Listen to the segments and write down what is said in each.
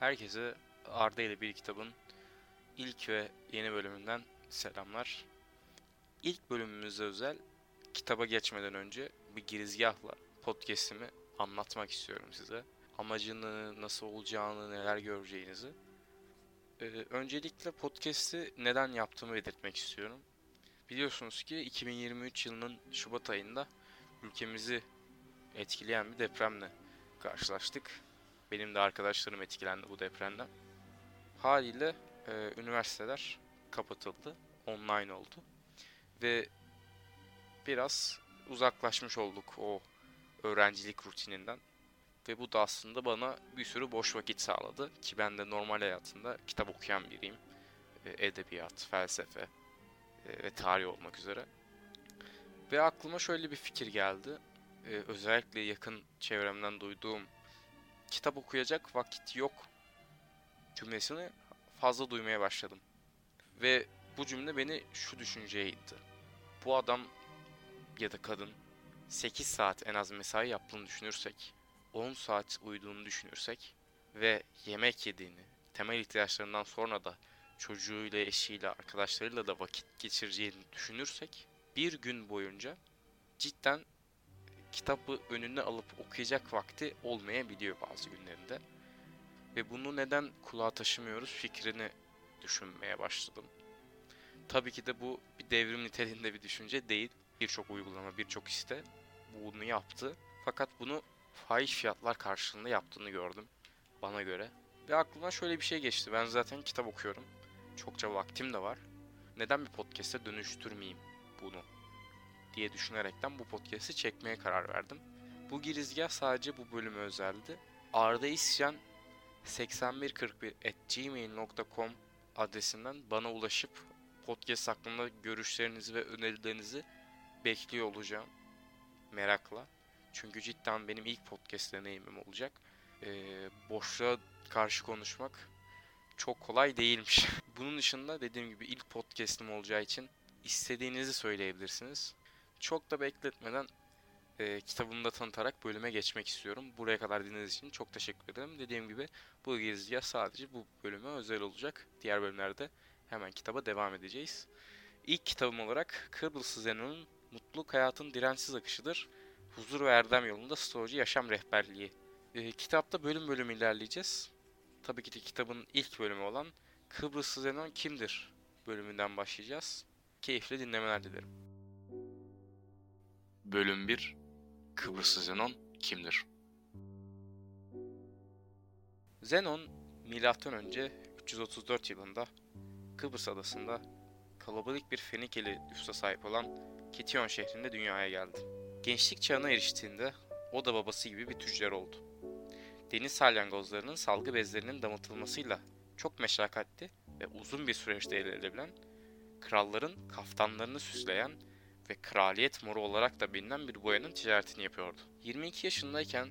Herkese Arda ile bir kitabın ilk ve yeni bölümünden selamlar. İlk bölümümüze özel kitaba geçmeden önce bir girizgahla podcast'imi anlatmak istiyorum size. Amacını, nasıl olacağını, neler göreceğinizi. Ee, öncelikle podcast'i neden yaptığımı belirtmek istiyorum. Biliyorsunuz ki 2023 yılının Şubat ayında ülkemizi etkileyen bir depremle karşılaştık. Benim de arkadaşlarım etkilendi bu depremden. Haliyle e, üniversiteler kapatıldı, online oldu ve biraz uzaklaşmış olduk o öğrencilik rutininden. Ve bu da aslında bana bir sürü boş vakit sağladı ki ben de normal hayatında kitap okuyan biriyim. E, edebiyat, felsefe e, ve tarih olmak üzere. Ve aklıma şöyle bir fikir geldi. E, özellikle yakın çevremden duyduğum kitap okuyacak vakit yok cümlesini fazla duymaya başladım. Ve bu cümle beni şu düşünceye itti. Bu adam ya da kadın 8 saat en az mesai yaptığını düşünürsek, 10 saat uyuduğunu düşünürsek ve yemek yediğini, temel ihtiyaçlarından sonra da çocuğuyla, eşiyle, arkadaşlarıyla da vakit geçireceğini düşünürsek bir gün boyunca cidden kitabı önüne alıp okuyacak vakti olmayabiliyor bazı günlerinde. Ve bunu neden kulağa taşımıyoruz fikrini düşünmeye başladım. Tabii ki de bu bir devrim niteliğinde bir düşünce değil. Birçok uygulama, birçok site bunu yaptı. Fakat bunu fahiş fiyatlar karşılığında yaptığını gördüm bana göre. Ve aklıma şöyle bir şey geçti. Ben zaten kitap okuyorum. Çokça vaktim de var. Neden bir podcast'e dönüştürmeyeyim bunu diye düşünerekten bu podcast'i çekmeye karar verdim. Bu girizgah sadece bu bölüme özeldi. Arda İsyan 8141@gmail.com adresinden bana ulaşıp podcast hakkında görüşlerinizi ve önerilerinizi bekliyor olacağım. Merakla. Çünkü cidden benim ilk podcast deneyimim olacak. Ee, boşluğa karşı konuşmak çok kolay değilmiş. Bunun dışında dediğim gibi ilk podcast'im olacağı için istediğinizi söyleyebilirsiniz. Çok da bekletmeden e, kitabımı da tanıtarak bölüme geçmek istiyorum. Buraya kadar dinlediğiniz için çok teşekkür ederim. Dediğim gibi bu girizgah sadece bu bölüme özel olacak. Diğer bölümlerde hemen kitaba devam edeceğiz. İlk kitabım olarak Kıbrıslı Zenon'un Mutluluk Hayatın Dirençsiz Akışıdır. Huzur ve Erdem Yolunda Stoacı Yaşam Rehberliği. E, kitapta bölüm bölüm ilerleyeceğiz. Tabii ki de kitabın ilk bölümü olan Kıbrıslı Zenon kimdir bölümünden başlayacağız. Keyifli dinlemeler dilerim. Bölüm 1 Kıbrıslı Zenon kimdir? Zenon M.Ö. 334 yılında Kıbrıs adasında kalabalık bir Fenikeli nüfusa sahip olan Kition şehrinde dünyaya geldi. Gençlik çağına eriştiğinde o da babası gibi bir tüccar oldu. Deniz salyangozlarının salgı bezlerinin damıtılmasıyla çok meşakkatli ve uzun bir süreçte elde edilebilen, kralların kaftanlarını süsleyen ve kraliyet moru olarak da bilinen bir boyanın ticaretini yapıyordu. 22 yaşındayken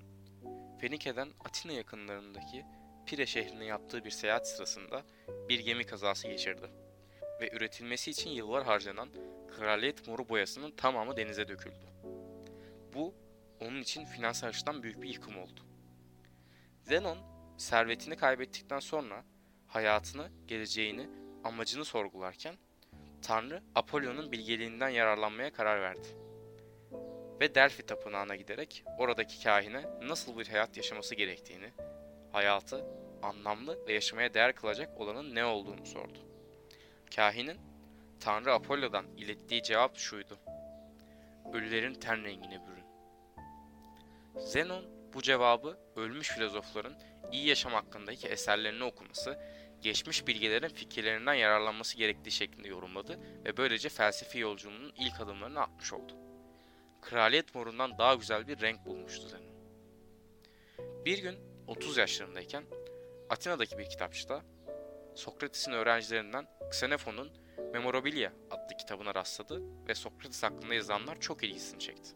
Fenike'den Atina yakınlarındaki Pire şehrine yaptığı bir seyahat sırasında bir gemi kazası geçirdi. Ve üretilmesi için yıllar harcanan kraliyet moru boyasının tamamı denize döküldü. Bu onun için finansal açıdan büyük bir yıkım oldu. Zenon servetini kaybettikten sonra hayatını, geleceğini, amacını sorgularken Tanrı Apollo'nun bilgeliğinden yararlanmaya karar verdi. Ve Delphi tapınağına giderek oradaki kahine nasıl bir hayat yaşaması gerektiğini, hayatı anlamlı ve yaşamaya değer kılacak olanın ne olduğunu sordu. Kahinin Tanrı Apollo'dan ilettiği cevap şuydu. Ölülerin ten rengine bürün. Zenon bu cevabı ölmüş filozofların iyi yaşam hakkındaki eserlerini okuması geçmiş bilgelerin fikirlerinden yararlanması gerektiği şeklinde yorumladı ve böylece felsefi yolculuğunun ilk adımlarını atmış oldu. Kraliyet morundan daha güzel bir renk bulmuştu Zenon. Bir gün 30 yaşlarındayken Atina'daki bir kitapçıda Sokrates'in öğrencilerinden Xenofon'un Memorabilia adlı kitabına rastladı ve Sokrates hakkında yazılanlar çok ilgisini çekti.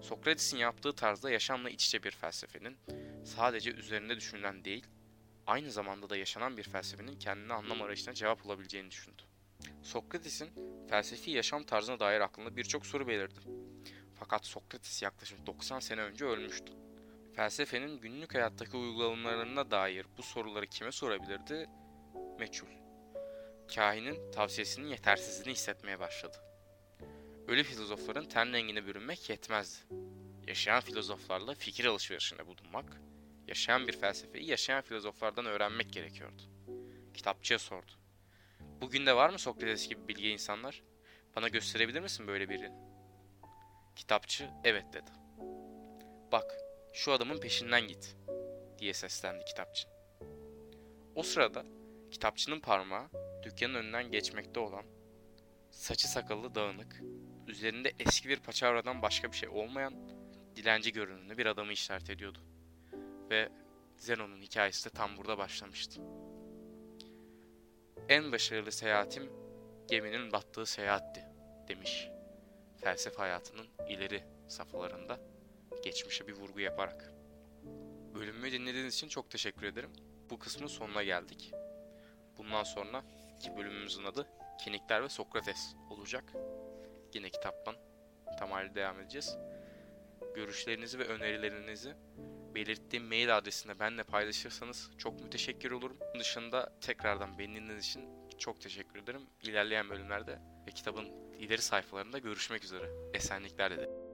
Sokrates'in yaptığı tarzda yaşamla iç içe bir felsefenin sadece üzerinde düşünülen değil, aynı zamanda da yaşanan bir felsefenin kendine anlam arayışına cevap olabileceğini düşündü. Sokrates'in felsefi yaşam tarzına dair aklında birçok soru belirdi. Fakat Sokrates yaklaşık 90 sene önce ölmüştü. Felsefenin günlük hayattaki uygulamalarına dair bu soruları kime sorabilirdi? Meçhul. Kahinin tavsiyesinin yetersizliğini hissetmeye başladı. Ölü filozofların ten rengine bürünmek yetmezdi. Yaşayan filozoflarla fikir alışverişinde bulunmak, yaşayan bir felsefeyi yaşayan filozoflardan öğrenmek gerekiyordu. Kitapçıya sordu. Bugün de var mı Sokrates gibi bilge insanlar? Bana gösterebilir misin böyle birini? Kitapçı evet dedi. Bak, şu adamın peşinden git diye seslendi kitapçı. O sırada kitapçının parmağı dükkanın önünden geçmekte olan saçı sakalı dağınık, üzerinde eski bir paçavradan başka bir şey olmayan dilenci görünümlü bir adamı işaret ediyordu. Ve Zenon'un hikayesi de tam burada başlamıştı. En başarılı seyahatim geminin battığı seyahatti demiş. Felsefe hayatının ileri safhalarında geçmişe bir vurgu yaparak. Bölümümü dinlediğiniz için çok teşekkür ederim. Bu kısmın sonuna geldik. Bundan sonra ki bölümümüzün adı Kenikler ve Sokrates olacak. Yine kitaptan tamamıyla devam edeceğiz. Görüşlerinizi ve önerilerinizi belirttiğim mail adresinde benimle paylaşırsanız çok müteşekkir olurum. Bunun dışında tekrardan beni dinlediğiniz için çok teşekkür ederim. İlerleyen bölümlerde ve kitabın ileri sayfalarında görüşmek üzere. Esenlikler dilerim.